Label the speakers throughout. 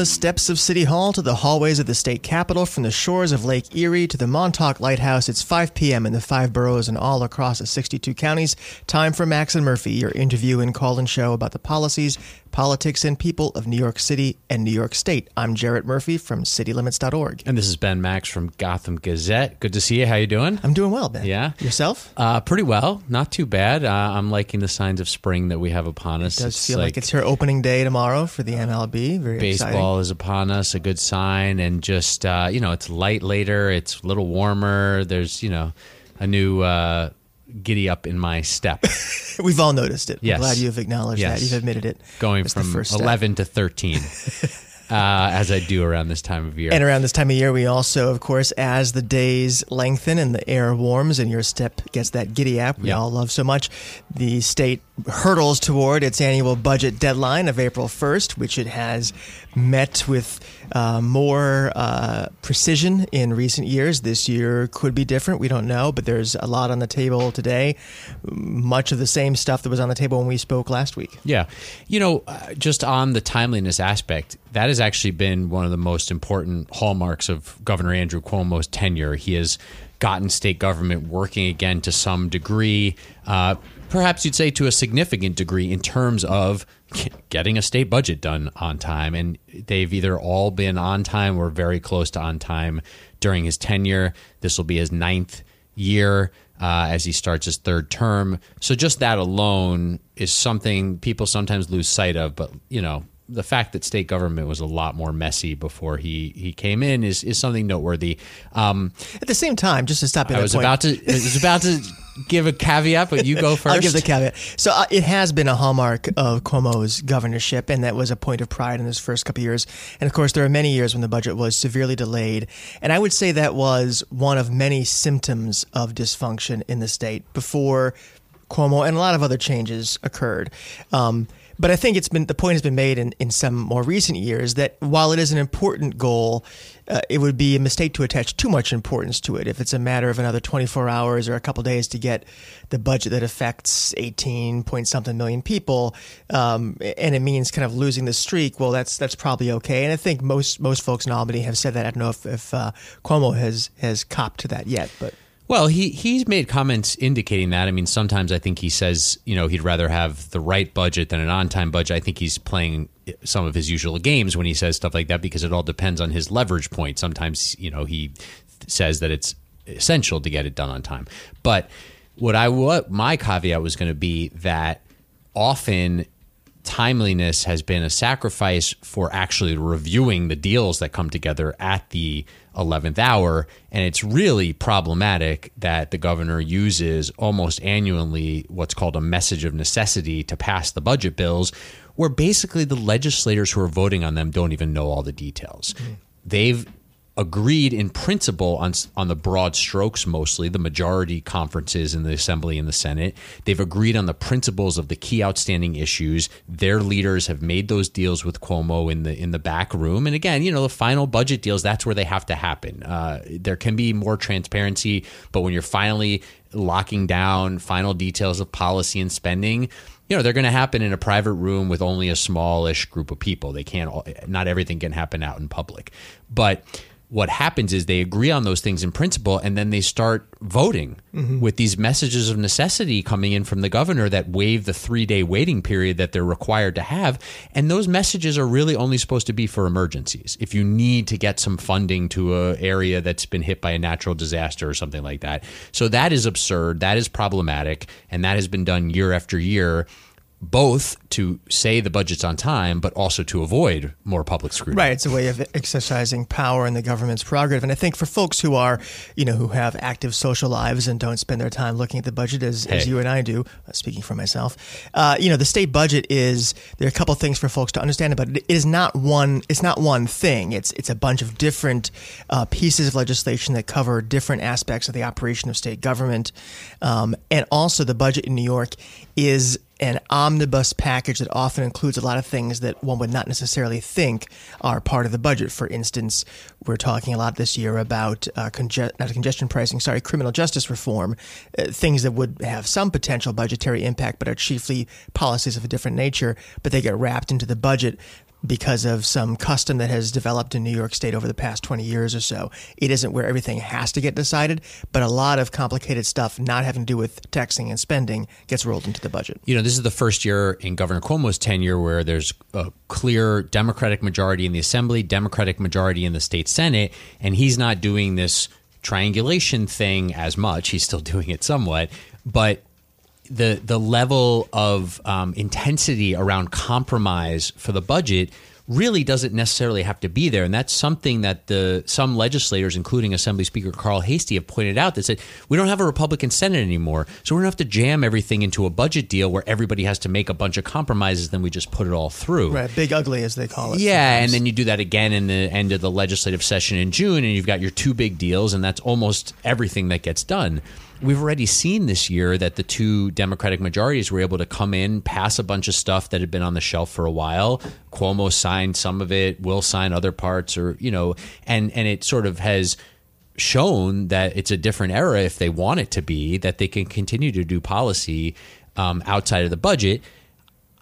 Speaker 1: the steps of City Hall to the hallways of the state capitol, from the shores of Lake Erie to the Montauk Lighthouse, it's 5 p.m. in the five boroughs and all across the 62 counties. Time for Max and Murphy, your interview and call in show about the policies, politics, and people of New York City and New York State. I'm Jarrett Murphy from citylimits.org.
Speaker 2: And this is Ben Max from Gotham Gazette. Good to see you. How you doing?
Speaker 1: I'm doing well, Ben.
Speaker 2: Yeah.
Speaker 1: Yourself?
Speaker 2: Uh, pretty well. Not too bad. Uh, I'm liking the signs of spring that we have upon us.
Speaker 1: It does feel like, it's your opening day tomorrow for the MLB. Very
Speaker 2: baseball
Speaker 1: exciting.
Speaker 2: is upon us, a good sign, and just uh, you know, it's light later. It's a little warmer. There's you know, a new uh, giddy up in my step,
Speaker 1: We've all noticed it.
Speaker 2: Yes.
Speaker 1: I'm glad you've acknowledged
Speaker 2: Yes.
Speaker 1: that. You've admitted it.
Speaker 2: going from
Speaker 1: first
Speaker 2: 11 to 13, uh, as I do around this time of year.
Speaker 1: And around this time of year, we also, of course, as the days lengthen and the air warms and your step gets that giddy up we
Speaker 2: Yep.
Speaker 1: all love so much, the state hurdles toward its annual budget deadline of April 1st, which it has met with uh, more uh, precision in recent years. This year could be different. We don't know, but there's a lot on the table today. Much of the same stuff that was on the table when we spoke last week.
Speaker 2: Yeah. You know, uh, just on the timeliness aspect, that has actually been one of the most important hallmarks of Governor Andrew Cuomo's tenure. He has gotten state government working again to some degree, uh, perhaps you'd say to a significant degree, in terms of getting a state budget done on time. And they've either all been on time or very close to on time during his tenure. This will be his ninth year uh, as he starts his third term. So just that alone is something people sometimes lose sight of. But you know, the fact that state government was a lot more messy before he he came in is is something noteworthy. Um,
Speaker 1: At the same time, just to stop at
Speaker 2: I was
Speaker 1: point,
Speaker 2: about to I was about to give a caveat, but you go 1st
Speaker 1: I'll give the caveat. So uh, it has been a hallmark of Cuomo's governorship, and that was a point of pride in his first couple of years. And of course, there are many years when the budget was severely delayed, and I would say that was one of many symptoms of dysfunction in the state before Cuomo and a lot of other changes occurred. Um, but I think it's been the point has been made in, in some more recent years that while it is an important goal, uh, it would be a mistake to attach too much importance to it. If it's a matter of another 24 hours or a couple days to get the budget that affects 18 point something million people, um, and it means kind of losing the streak, well, that's that's probably okay. And I think most most folks in Albany have said that. I don't know if, if uh, Cuomo has has copped to that yet, but.
Speaker 2: Well, he he's made comments indicating that. I mean, sometimes I think he says, you know, he'd rather have the right budget than an on-time budget. I think he's playing some of his usual games when he says stuff like that because it all depends on his leverage point. Sometimes, you know, he says that it's essential to get it done on time. But what I what my caveat was going to be that often timeliness has been a sacrifice for actually reviewing the deals that come together at the 11th hour. And it's really problematic that the governor uses almost annually what's called a message of necessity to pass the budget bills, where basically the legislators who are voting on them don't even know all the details. Mm-hmm. They've agreed in principle on on the broad strokes mostly the majority conferences in the assembly and the senate. They've agreed on the principles of the key outstanding issues. Their leaders have made those deals with Cuomo in the in the back room. And again you know the final budget deals that's where they have to happen. Uh, there can be more transparency but when you're finally locking down final details of policy and spending you know they're going to happen in a private room with only a smallish group of people. They can't all, not everything can happen out in public. But what happens is they agree on those things in principle and then they start voting mm-hmm. with these messages of necessity coming in from the governor that waive the three day waiting period that they're required to have. And those messages are really only supposed to be for emergencies. If you need to get some funding to an area that's been hit by a natural disaster or something like that. So that is absurd. That is problematic. And that has been done year after year both to say the budget's on time, but also to avoid more public scrutiny.
Speaker 1: Right, it's a way of exercising power in the government's prerogative, and I think for folks who are, you know, who have active social lives and don't spend their time looking at the budget as, as you and I do, uh, speaking for myself, uh, you know, the state budget is there are a couple things for folks to understand about it. It is not one. It's not one thing. It's it's a bunch of different uh, pieces of legislation that cover different aspects of the operation of state government, um, and also the budget in New York is an omnibus package that often includes a lot of things that one would not necessarily think are part of the budget. For instance, we're talking a lot this year about uh, conge- not congestion pricing, sorry, criminal justice reform, uh, things that would have some potential budgetary impact, but are chiefly policies of a different nature, but they get wrapped into the budget because of some custom that has developed in New York State over the past 20 years or so. It isn't where everything has to get decided, but a lot of complicated stuff not having to do with taxing and spending gets rolled into the budget.
Speaker 2: You know, this is the first year in Governor Cuomo's tenure where there's a clear Democratic majority in the Assembly, Democratic majority in the state Senate, and he's not doing this triangulation thing as much. He's still doing it somewhat, but the the level of um, intensity around compromise for the budget really doesn't necessarily have to be there, and that's something that the some legislators, including Assembly Speaker Carl Heastie, have pointed out. That said, we don't have a Republican Senate anymore, so we don't have to jam everything into a budget deal where everybody has to make a bunch of compromises. Then we just put it all through.
Speaker 1: Right, big ugly as they call it.
Speaker 2: Yeah,
Speaker 1: sometimes.
Speaker 2: and then you do that again in the end of the legislative session in June, and you've got your two big deals, and that's almost everything that gets done. We've already seen this year that the two Democratic majorities were able to come in, pass a bunch of stuff that had been on the shelf for a while. Cuomo signed some of it, will sign other parts, or you know, and and it sort of has shown that it's a different era if they want it to be that they can continue to do policy um, outside of the budget.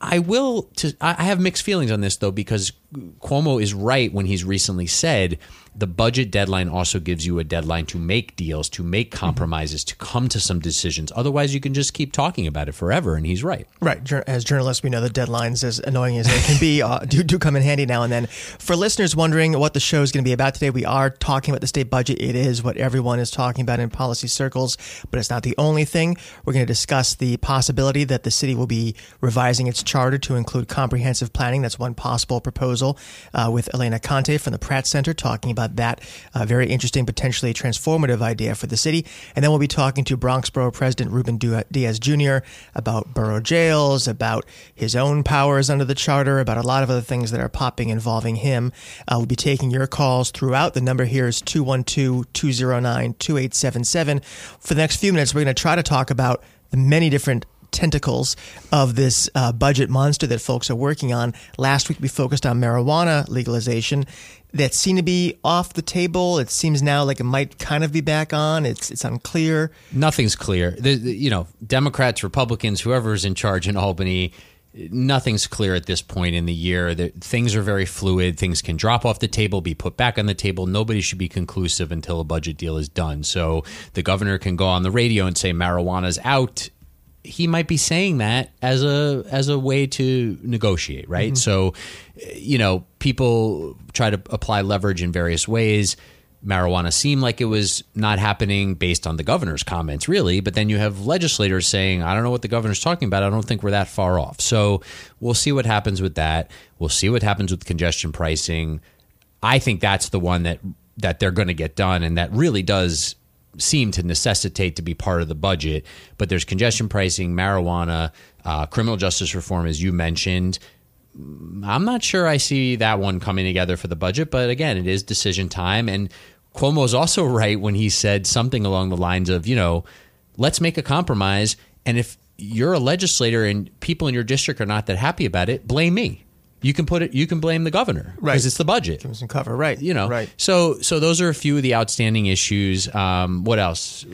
Speaker 2: I will. To, I have mixed feelings on this though because Cuomo is right when he's recently said the budget deadline also gives you a deadline to make deals, to make compromises, to come to some decisions. Otherwise, you can just keep talking about it forever. And he's right.
Speaker 1: Right. As journalists, we know the deadlines, as annoying as they can be, uh, do, do come in handy now and then. For listeners wondering what the show is going to be about today, we are talking about the state budget. It is what everyone is talking about in policy circles, but it's not the only thing. We're going to discuss the possibility that the city will be revising its charter to include comprehensive planning. That's one possible proposal uh, with Elena Conte from the Pratt Center talking about that uh, very interesting, potentially transformative idea for the city. And then we'll be talking to Bronx Borough President Ruben Diaz Jr. about borough jails, about his own powers under the charter, about a lot of other things that are popping involving him. Uh, we'll be taking your calls throughout. The number here is 212 209 2877. For the next few minutes, we're going to try to talk about the many different tentacles of this uh, budget monster that folks are working on. Last week we focused on marijuana legalization. That seemed to be off the table. It seems now like it might kind of be back on. It's it's unclear.
Speaker 2: Nothing's clear. The, the, you know, Democrats, Republicans, whoever's in charge in Albany, nothing's clear at this point in the year. Things are very fluid. Things can drop off the table, be put back on the table. Nobody should be conclusive until a budget deal is done. So the governor can go on the radio and say marijuana's out he might be saying that as a as a way to negotiate, right? Mm-hmm. So, you know, people try to apply leverage in various ways. Marijuana seemed like it was not happening based on the governor's comments, really. But then you have legislators saying, "I don't know what the governor's talking about. I don't think we're that far off." So we'll see what happens with that. We'll see what happens with congestion pricing. I think that's the one that that they're going to get done, and that really does seem to necessitate to be part of the budget. But there's congestion pricing, marijuana, uh, criminal justice reform, as you mentioned. I'm not sure I see that one coming together for the budget, but again, it is decision time. And Cuomo's also right when he said something along the lines of, you know, let's make a compromise. And if you're a legislator and people in your district are not that happy about it, blame me you can put it you can blame the governor
Speaker 1: right.
Speaker 2: because it's the budget.
Speaker 1: Give some cover right
Speaker 2: you know?
Speaker 1: right.
Speaker 2: So so those are a few of the outstanding issues. Um, what else?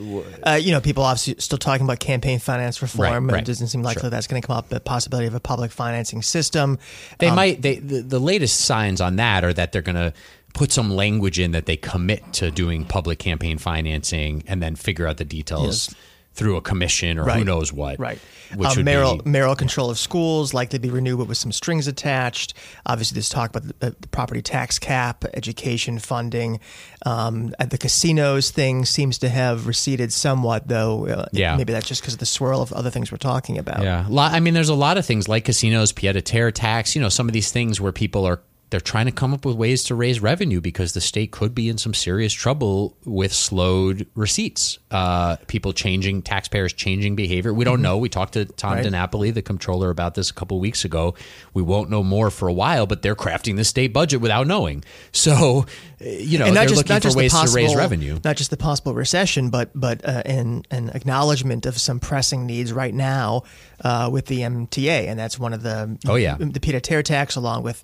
Speaker 1: Uh, you know people obviously still talking about campaign finance reform
Speaker 2: right, right.
Speaker 1: it doesn't seem likely
Speaker 2: sure.
Speaker 1: that's going to come up the possibility of a public financing system.
Speaker 2: They um, might they the, the latest signs on that are that they're going to put some language in that they commit to doing public campaign financing and then figure out the details yes through a commission or
Speaker 1: right.
Speaker 2: who knows what.
Speaker 1: Right.
Speaker 2: Which
Speaker 1: um, mayoral, be, mayoral control of schools likely to be renewed, but with some strings attached. Obviously, there's talk about the, the property tax cap, education funding. Um, the casinos thing seems to have receded somewhat, though. Uh,
Speaker 2: yeah.
Speaker 1: Maybe that's just because of the swirl of other things we're talking about.
Speaker 2: Yeah. I mean, there's a lot of things like casinos, pied-à-terre tax. You know, some of these things where people are they're trying to come up with ways to raise revenue because the state could be in some serious trouble with slowed receipts. Uh, people changing, taxpayers changing behavior. We don't mm-hmm. know. We talked to Tom right. DiNapoli, the comptroller, about this a couple weeks ago. We won't know more for a while, but they're crafting the state budget without knowing. So you know, and not just, not just ways possible, to raise revenue.
Speaker 1: Not just the possible recession, but but uh, an, an acknowledgement of some pressing needs right now uh, with the MTA, and that's one of the
Speaker 2: oh yeah
Speaker 1: the pied-à-terre tax, along with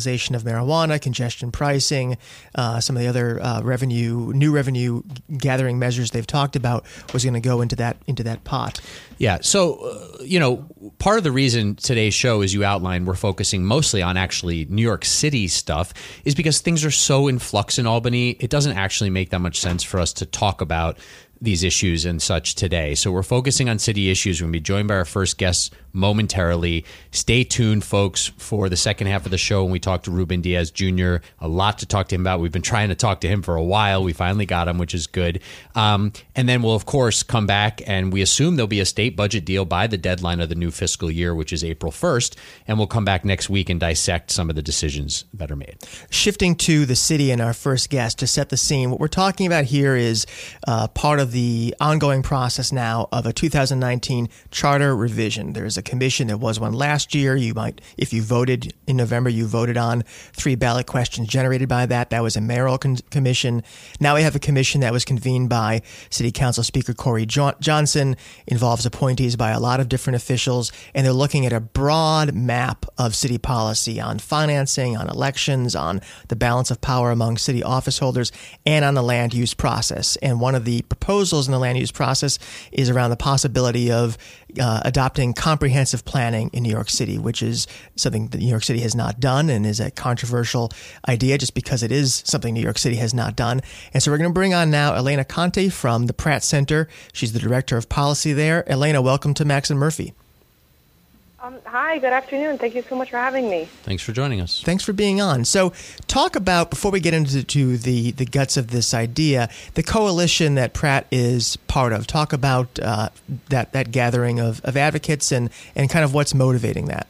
Speaker 1: illegalization of marijuana, congestion pricing, uh, some of the other uh, revenue new revenue gathering measures they've talked about was going to go into that into that pot.
Speaker 2: Yeah, so uh, you know, part of the reason today's show, as you outlined, we're focusing mostly on actually New York City stuff, is because things are so in flux in Albany. It doesn't actually make that much sense for us to talk about these issues and such today. So we're focusing on city issues. We're going to be joined by our first guest momentarily. Stay tuned, folks, for the second half of the show when we talk to Ruben Diaz Jr. A lot to talk to him about. We've been trying to talk to him for a while. We finally got him, which is good. Um, and then we'll, of course, come back and we assume there'll be a state budget deal by the deadline of the new fiscal year, which is April 1st. And we'll come back next week and dissect some of the decisions that are made.
Speaker 1: Shifting to the city and our first guest to set the scene, what we're talking about here is uh, part of the ongoing process now of a 2019 charter revision. There's a commission. There was one last year. You might, if you voted in November, you voted on three ballot questions generated by that. That was a mayoral con- commission. Now we have a commission that was convened by City Council Speaker Corey jo- Johnson, involves appointees by a lot of different officials, and they're looking at a broad map of city policy on financing, on elections, on the balance of power among city office holders, and on the land use process. And one of the proposals in the land use process is around the possibility of uh, adopting comprehensive planning in New York City, which is something that New York City has not done and is a controversial idea just because it is something New York City has not done. And so we're going to bring on now Elena Conte from the Pratt Center. She's the director of policy there. Elena, welcome to Max and Murphy.
Speaker 3: Um, hi, good afternoon. Thank you so much for having me.
Speaker 2: Thanks for joining us.
Speaker 1: Thanks for being on. So, talk about before we get into the the guts of this idea, the coalition that Pratt is part of. Talk about uh, that that gathering of, of advocates and and kind of what's motivating that.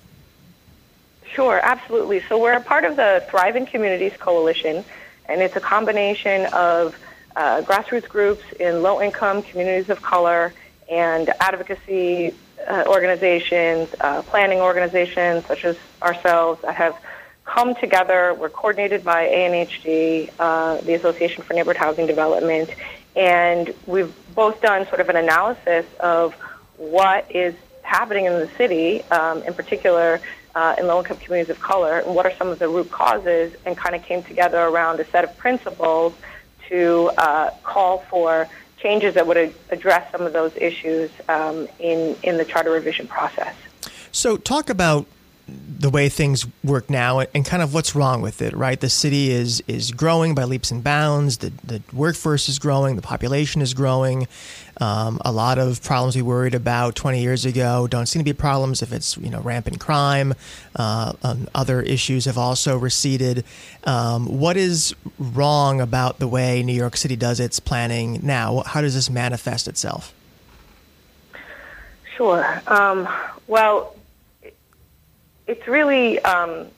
Speaker 3: Sure, absolutely. So we're a part of the Thriving Communities Coalition, and it's a combination of uh, grassroots groups in low income communities of color and advocacy uh, organizations, uh, planning organizations such as ourselves that have come together. We're coordinated by ANHD, uh, the Association for Neighborhood Housing Development, and we've both done sort of an analysis of what is happening in the city, um, in particular uh, in low-income communities of color, and what are some of the root causes, and kind of came together around a set of principles to uh, call for changes that would address some of those issues um, in in the charter revision process.
Speaker 1: So, talk about the way things work now and kind of what's wrong with it, right? The city is is growing by leaps and bounds. The the workforce is growing. The population is growing. Um, a lot of problems we worried about 20 years ago don't seem to be problems if it's you know rampant crime. Uh, um, other issues have also receded. Um, what is wrong about the way New York City does its planning now? How does this manifest itself?
Speaker 3: Sure. Um, well, it's really um,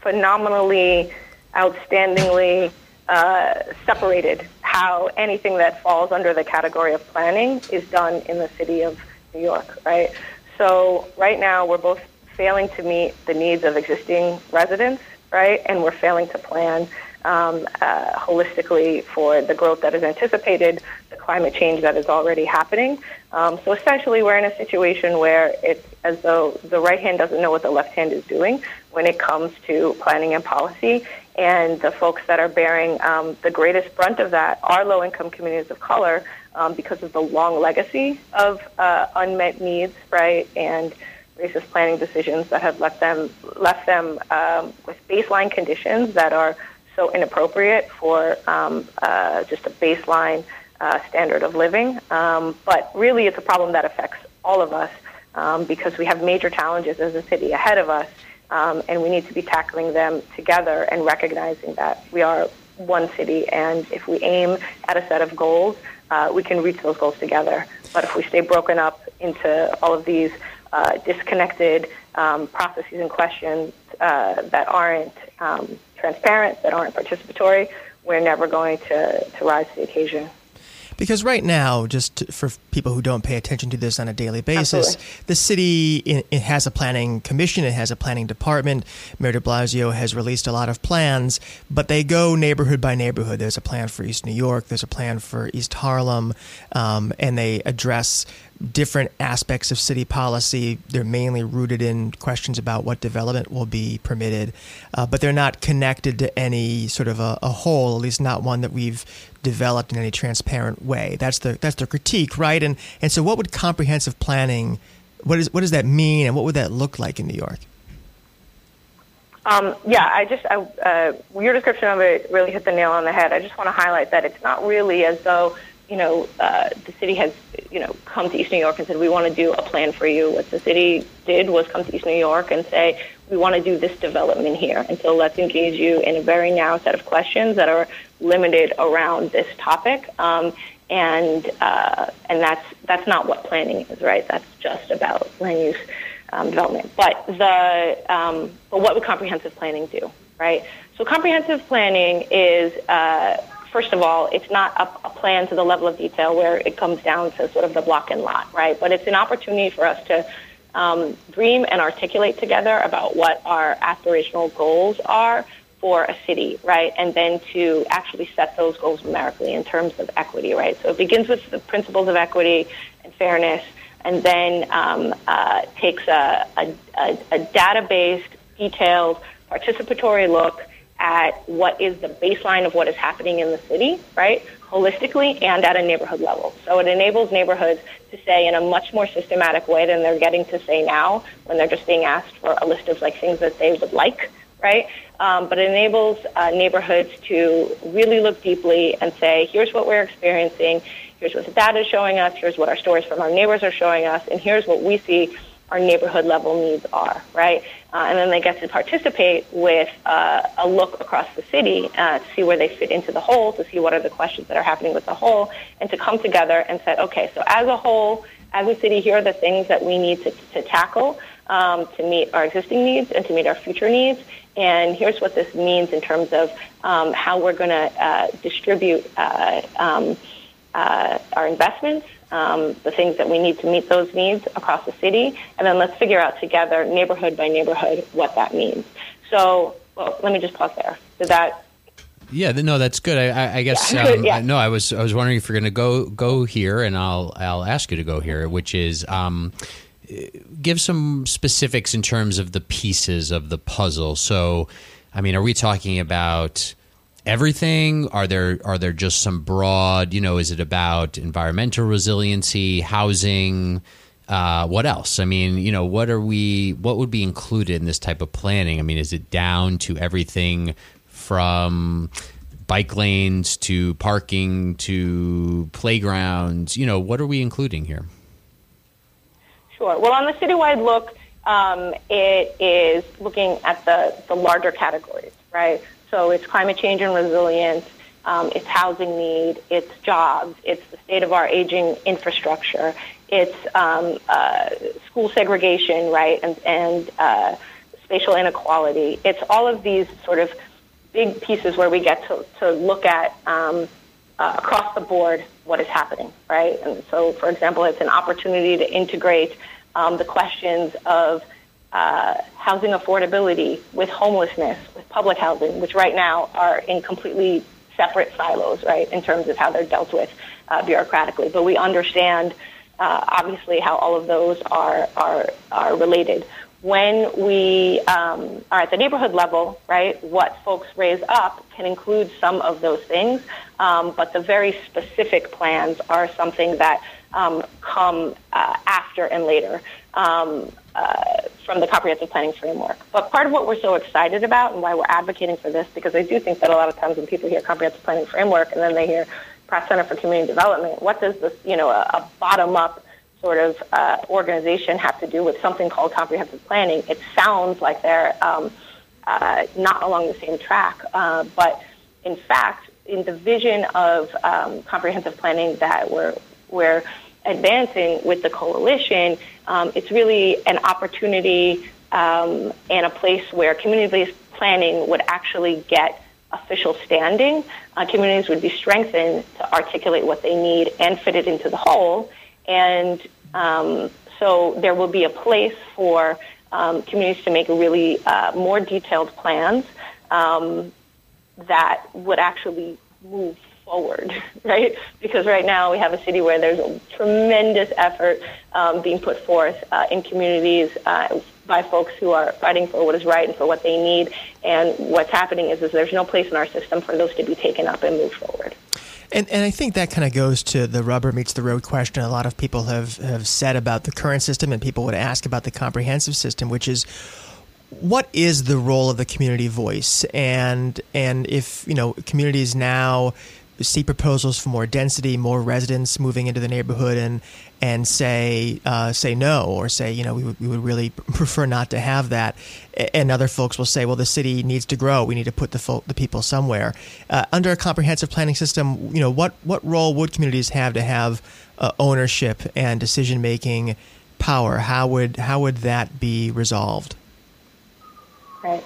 Speaker 3: phenomenally, outstandingly uh, separated how anything that falls under the category of planning is done in the city of New York, right? So right now we're both failing to meet the needs of existing residents, right? And we're failing to plan um, uh, holistically for the growth that is anticipated, the climate change that is already happening. Um, so essentially, we're in a situation where it's as though the right hand doesn't know what the left hand is doing when it comes to planning and policy. And the folks that are bearing um, the greatest brunt of that are low income communities of color um, because of the long legacy of uh, unmet needs, right? And racist planning decisions that have left them left them um, with baseline conditions that are so inappropriate for um, uh, just a baseline uh, standard of living. Um, but really, it's a problem that affects all of us um, because we have major challenges as a city ahead of us, um, and we need to be tackling them together and recognizing that we are one city, and if we aim at a set of goals, uh, we can reach those goals together. But if we stay broken up into all of these uh, disconnected um, processes and questions uh, that aren't um, transparent, that aren't participatory, we're never going to, to rise to the occasion.
Speaker 1: Because right now, just for people who don't pay attention to this on a daily basis,
Speaker 3: Absolutely.
Speaker 1: the city it, it has a planning commission, it has a planning department. Mayor de Blasio has released a lot of plans, but they go neighborhood by neighborhood. There's a plan for East New York, there's a plan for East Harlem, um, and they address different aspects of city policy. They're mainly rooted in questions about what development will be permitted, uh, but they're not connected to any sort of a, a whole, at least not one that we've developed in any transparent way. That's the that's the critique, right? And and so, what would comprehensive planning? What is what does that mean, and what would that look like in New York?
Speaker 3: Um, yeah, I just I, uh, your description of it really hit the nail on the head. I just want to highlight that it's not really as though you know uh, the city has you know come to East New York and said we want to do a plan for you. What the city did was come to East New York and say we want to do this development here, and so let's engage you in a very narrow set of questions that are limited around this topic. Um, and uh, and that's that's not what planning is, right? That's just about land use um, development. But the um, but what would comprehensive planning do, right? So comprehensive planning is uh, first of all, it's not a, a, plan to the level of detail where it comes down to sort of the block and lot, right? But it's an opportunity for us to um, dream and articulate together about what our aspirational goals are for a city, right? And then to actually set those goals numerically in terms of equity, right? So it begins with the principles of equity and fairness, and then um, uh, takes a, a, a data-based, detailed, participatory look at what is the baseline of what is happening in the city, right? Holistically and at a neighborhood level. So it enables neighborhoods to say in a much more systematic way than they're getting to say now when they're just being asked for a list of like things that they would like, right? Um, but it enables uh, neighborhoods to really look deeply and say, here's what we're experiencing, here's what the data is showing us, here's what our stories from our neighbors are showing us, and here's what we see our neighborhood level needs are, right? Uh, and then they get to participate with uh, a look across the city uh, to see where they fit into the whole, to see what are the questions that are happening with the whole, and to come together and say, okay, so as a whole, as a city, here are the things that we need to, to tackle um, to meet our existing needs and to meet our future needs. And here's what this means in terms of um, how we're going to uh, distribute uh, um, uh, our investments um, the things that we need to meet those needs across the city, and then let's figure out together, neighborhood by neighborhood, what that means. So, well, let me just pause there. Did that?
Speaker 2: Yeah, no, that's good. I, I guess yeah. Um, yeah. no. I was I was wondering if you're going to go go here, and I'll I'll ask you to go here, which is um, give some specifics in terms of the pieces of the puzzle. So, I mean, are we talking about everything? Are there are there just some broad? You know, is it about environmental resiliency, housing? Uh, what else? I mean, you know, what are we? What would be included in this type of planning? I mean, is it down to everything from bike lanes to parking to playgrounds? You know, what are we including here?
Speaker 3: Sure. Well, on the citywide look, um, it is looking at the, the larger categories, right? So it's climate change and resilience, um, it's housing need, it's jobs, it's the state of our aging infrastructure, it's um, uh, school segregation, right, and, and uh, spatial inequality. It's all of these sort of big pieces where we get to, to look at um, uh, across the board what is happening, right? And so, for example, it's an opportunity to integrate um, the questions of uh, housing affordability, with homelessness, with public housing, which right now are in completely separate silos, right, in terms of how they're dealt with uh, bureaucratically. But we understand, uh, obviously, how all of those are are are related. When we um, are at the neighborhood level, right, what folks raise up can include some of those things, um, but the very specific plans are something that um, come uh, after and later. Um, uh, from the comprehensive planning framework. But part of what we're so excited about and why we're advocating for this, because I do think that a lot of times when people hear comprehensive planning framework and then they hear Pratt Center for Community Development, what does this, you know, a, a bottom-up sort of uh, organization have to do with something called comprehensive planning? It sounds like they're um, uh, not along the same track, uh, but in fact, in the vision of um, comprehensive planning that we're we're advancing with the coalition, um, it's really an opportunity um, and a place where community-based planning would actually get official standing, uh, communities would be strengthened to articulate what they need and fit it into the whole. And um, so there will be a place for um, communities to make really uh, more detailed plans um, that would actually move forward, right? Because right now we have a city where there's a tremendous effort um, being put forth uh, in communities uh, by folks who are fighting for what is right and for what they need. And what's happening is, is there's no place in our system for those to be taken up and moved forward.
Speaker 1: And, and I think that kind of goes to the rubber meets the road question a lot of people have, have said about the current system and people would ask about the comprehensive system, which is what is the role of the community voice? And and if, you know, communities now see proposals for more density, more residents moving into the neighborhood, and and say uh, say no or say you know we would, we would really prefer not to have that. And other folks will say, well, the city needs to grow. We need to put the the people somewhere. Uh, under a comprehensive planning system, you know what what role would communities have to have uh, ownership and decision making power? How would how would that be resolved?
Speaker 3: Right.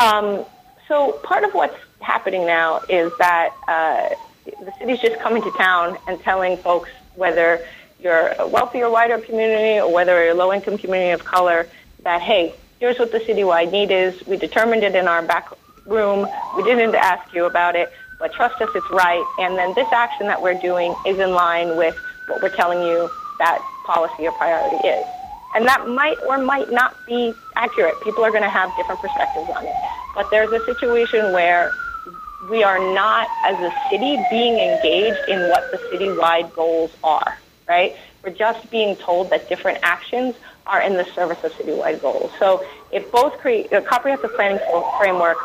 Speaker 3: Um, so part of what's happening now is that uh, the city's just coming to town and telling folks whether you're a wealthy or wider community or whether you're a low income community of color that, hey, here's what the citywide need is. We determined it in our back room. We didn't ask you about it, but trust us, it's right. And then this action that we're doing is in line with what we're telling you that policy or priority is. And that might or might not be accurate. People are going to have different perspectives on it. But there's a situation where we are not, as a city, being engaged in what the citywide goals are, right? We're just being told that different actions are in the service of citywide goals. So if both create a comprehensive planning framework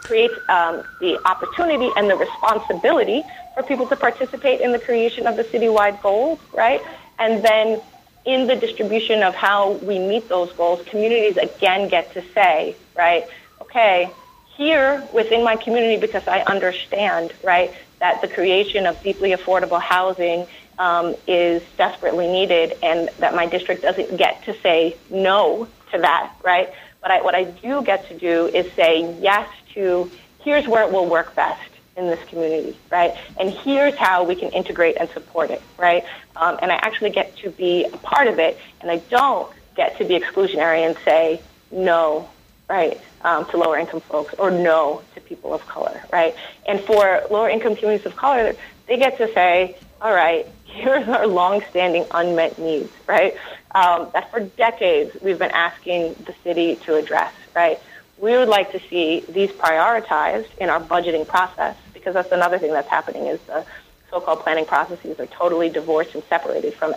Speaker 3: creates um, the opportunity and the responsibility for people to participate in the creation of the citywide goals, right? And then in the distribution of how we meet those goals, communities again get to say, right, okay, here within my community because I understand, right, that the creation of deeply affordable housing um, is desperately needed and that my district doesn't get to say no to that, right? But I, what I do get to do is say yes to here's where it will work best in this community, right? And here's how we can integrate and support it, right? Um, and I actually get to be a part of it, and I don't get to be exclusionary and say no right, um, to lower income folks or no to people of color, right? And for lower income communities of color, they get to say, all right, here's our long-standing unmet needs, right? Um, that for decades we've been asking the city to address, right? We would like to see these prioritized in our budgeting process because that's another thing that's happening is the so-called planning processes are totally divorced and separated from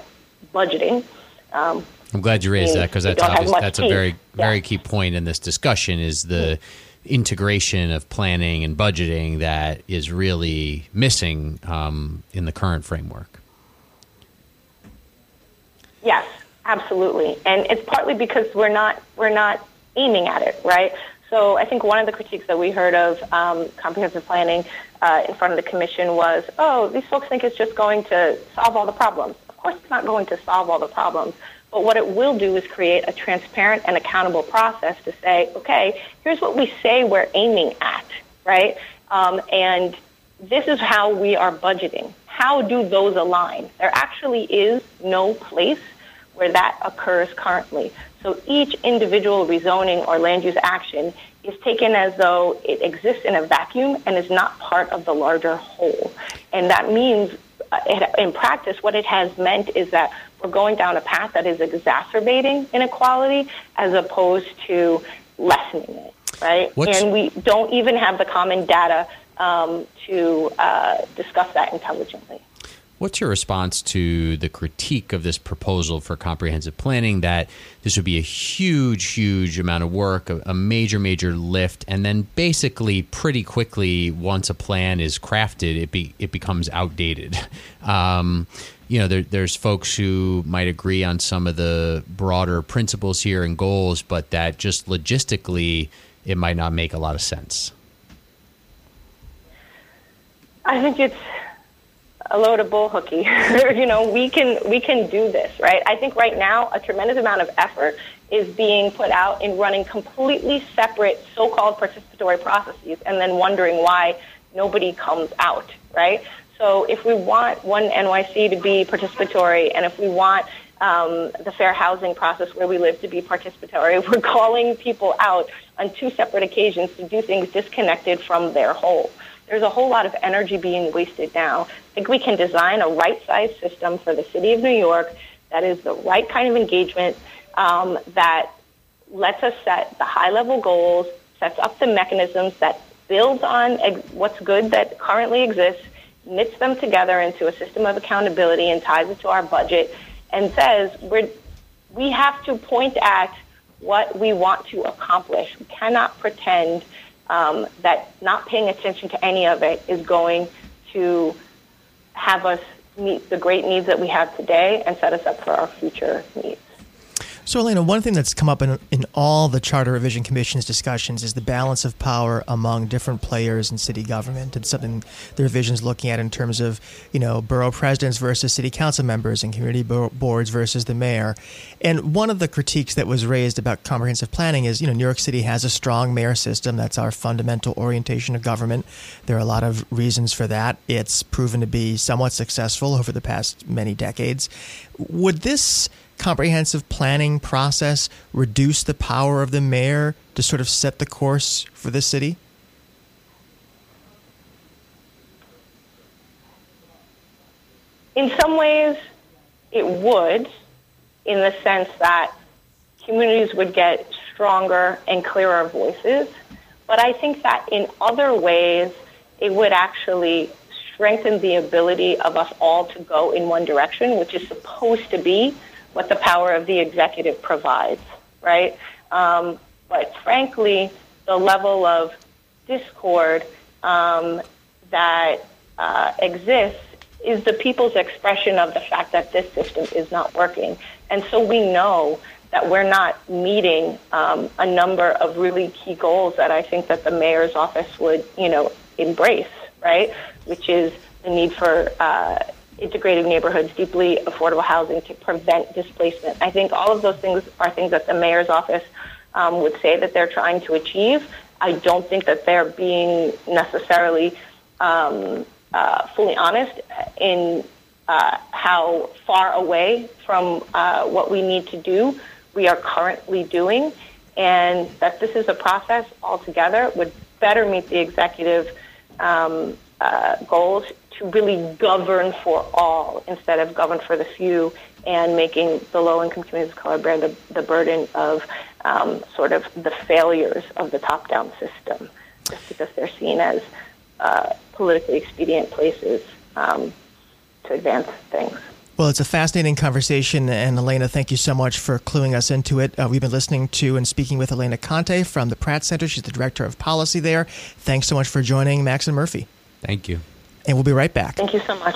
Speaker 3: budgeting. Um,
Speaker 2: I'm glad you raised that because that's obvious, that's a very very yeah. key point in this discussion is the integration of planning and budgeting that is really missing um, in the current framework.
Speaker 3: Yes, absolutely, and it's partly because we're not we're not aiming at it right. So I think one of the critiques that we heard of um, comprehensive planning uh, in front of the commission was, oh, these folks think it's just going to solve all the problems. Of course, it's not going to solve all the problems but what it will do is create a transparent and accountable process to say, okay, here's what we say we're aiming at, right? Um, and this is how we are budgeting. How do those align? There actually is no place where that occurs currently. So each individual rezoning or land use action is taken as though it exists in a vacuum and is not part of the larger whole. And that means, uh, in practice, what it has meant is that we're going down a path that is exacerbating inequality as opposed to lessening it, right? What's, and we don't even have the common data um, to uh, discuss that intelligently.
Speaker 2: What's your response to the critique of this proposal for comprehensive planning that this would be a huge, huge amount of work, a, a, major, major lift, and then basically pretty quickly, once a plan is crafted, it be it becomes outdated. Um, you know, there, there's folks who might agree on some of the broader principles here and goals, but that just logistically, it might not make a lot of sense.
Speaker 3: I think it's a load of bull hooky. you know, we can we can do this, right? I think right now a tremendous amount of effort is being put out in running completely separate so-called participatory processes, and then wondering why nobody comes out, right? So if we want one NYC to be participatory, and if we want um, the fair housing process where we live to be participatory, we're calling people out on two separate occasions to do things disconnected from their whole. There's a whole lot of energy being wasted now. I think we can design a right-sized system for the city of New York that is the right kind of engagement um, that lets us set the high-level goals, sets up the mechanisms that builds on ex- what's good that currently exists, knits them together into a system of accountability and ties it to our budget and says we're, we have to point at what we want to accomplish. We cannot pretend um, that not paying attention to any of it is going to have us meet the great needs that we have today and set us up for our future needs.
Speaker 1: So, Elena, one thing that's come up in, in all the Charter Revision Commission's discussions is the balance of power among different players in city government. It's something the revision's looking at in terms of, you know, borough presidents versus city council members and community boards versus the mayor. And one of the critiques that was raised about comprehensive planning is, you know, New York City has a strong mayor system. That's our fundamental orientation of government. There are a lot of reasons for that. It's proven to be somewhat successful over the past many decades. Would this comprehensive planning process reduce the power of the mayor to sort of set the course for the city?
Speaker 3: In some ways, it would, in the sense that communities would get stronger and clearer voices. But I think that in other ways, it would actually strengthen the ability of us all to go in one direction, which is supposed to be what the power of the executive provides, right? Um, but frankly, the level of discord um, that uh, exists is the people's expression of the fact that this system is not working. And so we know that we're not meeting um, a number of really key goals that I think that the mayor's office would, you know, embrace, right? Which is the need for uh, integrated neighborhoods, deeply affordable housing to prevent displacement. I think all of those things are things that the mayor's office um, would say that they're trying to achieve. I don't think that they're being necessarily um, uh, fully honest in uh, how far away from uh, what we need to do we are currently doing, and that this is a process altogether would better meet the executive um, uh, goals to really govern for all instead of govern for the few and making the low income communities of color bear the, the burden of um, sort of the failures of the top down system just because they're seen as uh, politically expedient places um, to advance things.
Speaker 1: Well, it's a fascinating conversation, and Elena, thank you so much for cluing us into it. Uh, we've been listening to and speaking with Elena Conte from the Pratt Center. She's the director of policy there. Thanks so much for joining Max and Murphy.
Speaker 2: Thank you
Speaker 1: and we'll be right back.
Speaker 3: Thank you so much.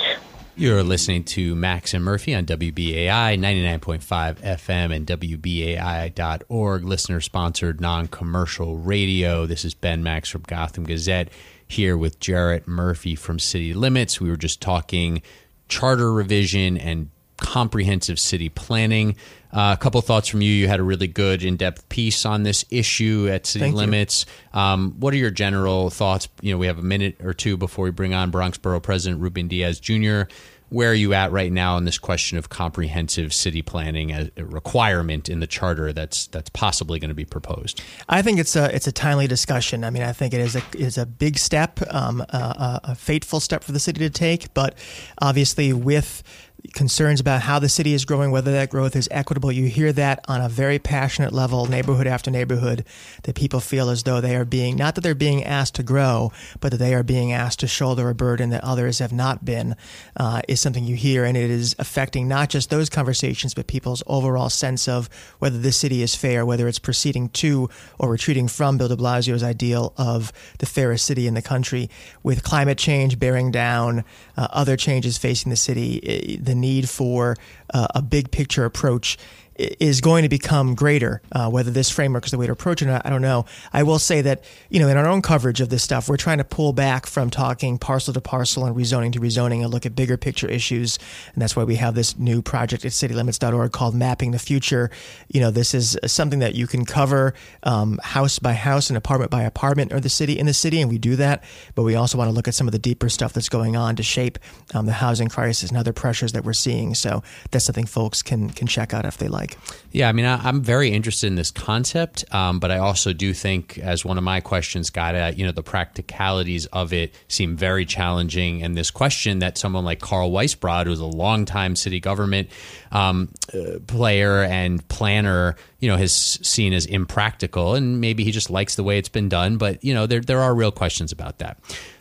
Speaker 2: You're listening to Max and Murphy on WBAI 99.5 FM and WBAI.org, listener sponsored non commercial radio. This is Ben Max from Gotham Gazette here with Jarrett Murphy from City Limits. We were just talking charter revision and comprehensive city planning. Uh, a couple thoughts from you. You had a really good, in-depth piece on this issue at City Thank Limits. Um, what are your general thoughts? You know, we have a minute or two before we bring on Bronx Borough President Ruben Diaz Jr. Where are you at right now on this question of comprehensive city planning as a requirement in the charter that's that's possibly going to be proposed?
Speaker 1: I think it's a it's a timely discussion. I mean, I think it is a is a big step, um, a, a fateful step for the city to take, but obviously with concerns about how the city is growing, whether that growth is equitable. You hear that on a very passionate level, neighborhood after neighborhood, that people feel as though they are being, not that they're being asked to grow, but that they are being asked to shoulder a burden that others have not been, uh, is something you hear. And it is affecting not just those conversations, but people's overall sense of whether the city is fair, whether it's proceeding to or retreating from Bill de Blasio's ideal of the fairest city in the country. With climate change bearing down, uh, other changes facing the city, the need for uh, a big picture approach is going to become greater. Uh, whether this framework is the way to approach it, or not, I don't know. I will say that you know in our own coverage of this stuff, we're trying to pull back from talking parcel to parcel and rezoning to rezoning and look at bigger picture issues. And that's why we have this new project at citylimits.org called Mapping the Future. You know, this is something that you can cover um, house by house and apartment by apartment or the city in the city, and we do that. But we also want to look at some of the deeper stuff that's going on to shape um, the housing crisis and other pressures that we're seeing. So that's something folks can can check out if they like.
Speaker 2: Yeah, I mean, I, am very interested in this concept, um, but I also do think, as one of my questions got at, you know, the practicalities of it seem very challenging. And this question that someone like Carl Weisbrod, who's a longtime city government um, uh, player and planner, you know, has seen as impractical, and maybe he just likes the way it's been done. But you know, there there are real questions about that.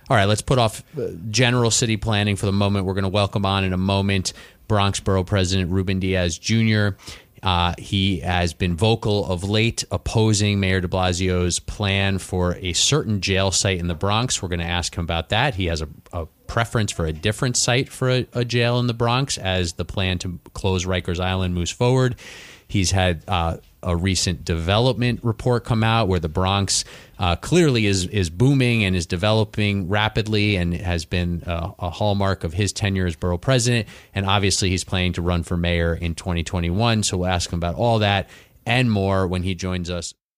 Speaker 2: All right, let's put off uh, general city planning for the moment. We're going to welcome on in a moment Bronx Borough President Ruben Diaz Jr. Uh, he has been vocal of late opposing Mayor de Blasio's plan for a certain jail site in the Bronx. We're going to ask him about that. He has a, a preference for a different site for a, a, jail in the Bronx as the plan to close Rikers Island moves forward. He's had uh, a recent development report come out where the Bronx uh, clearly is is booming and is developing rapidly and has been a, a, hallmark of his tenure as borough president. And obviously, he's planning to run for mayor in 2021. So we'll ask him about all that and more when he joins us.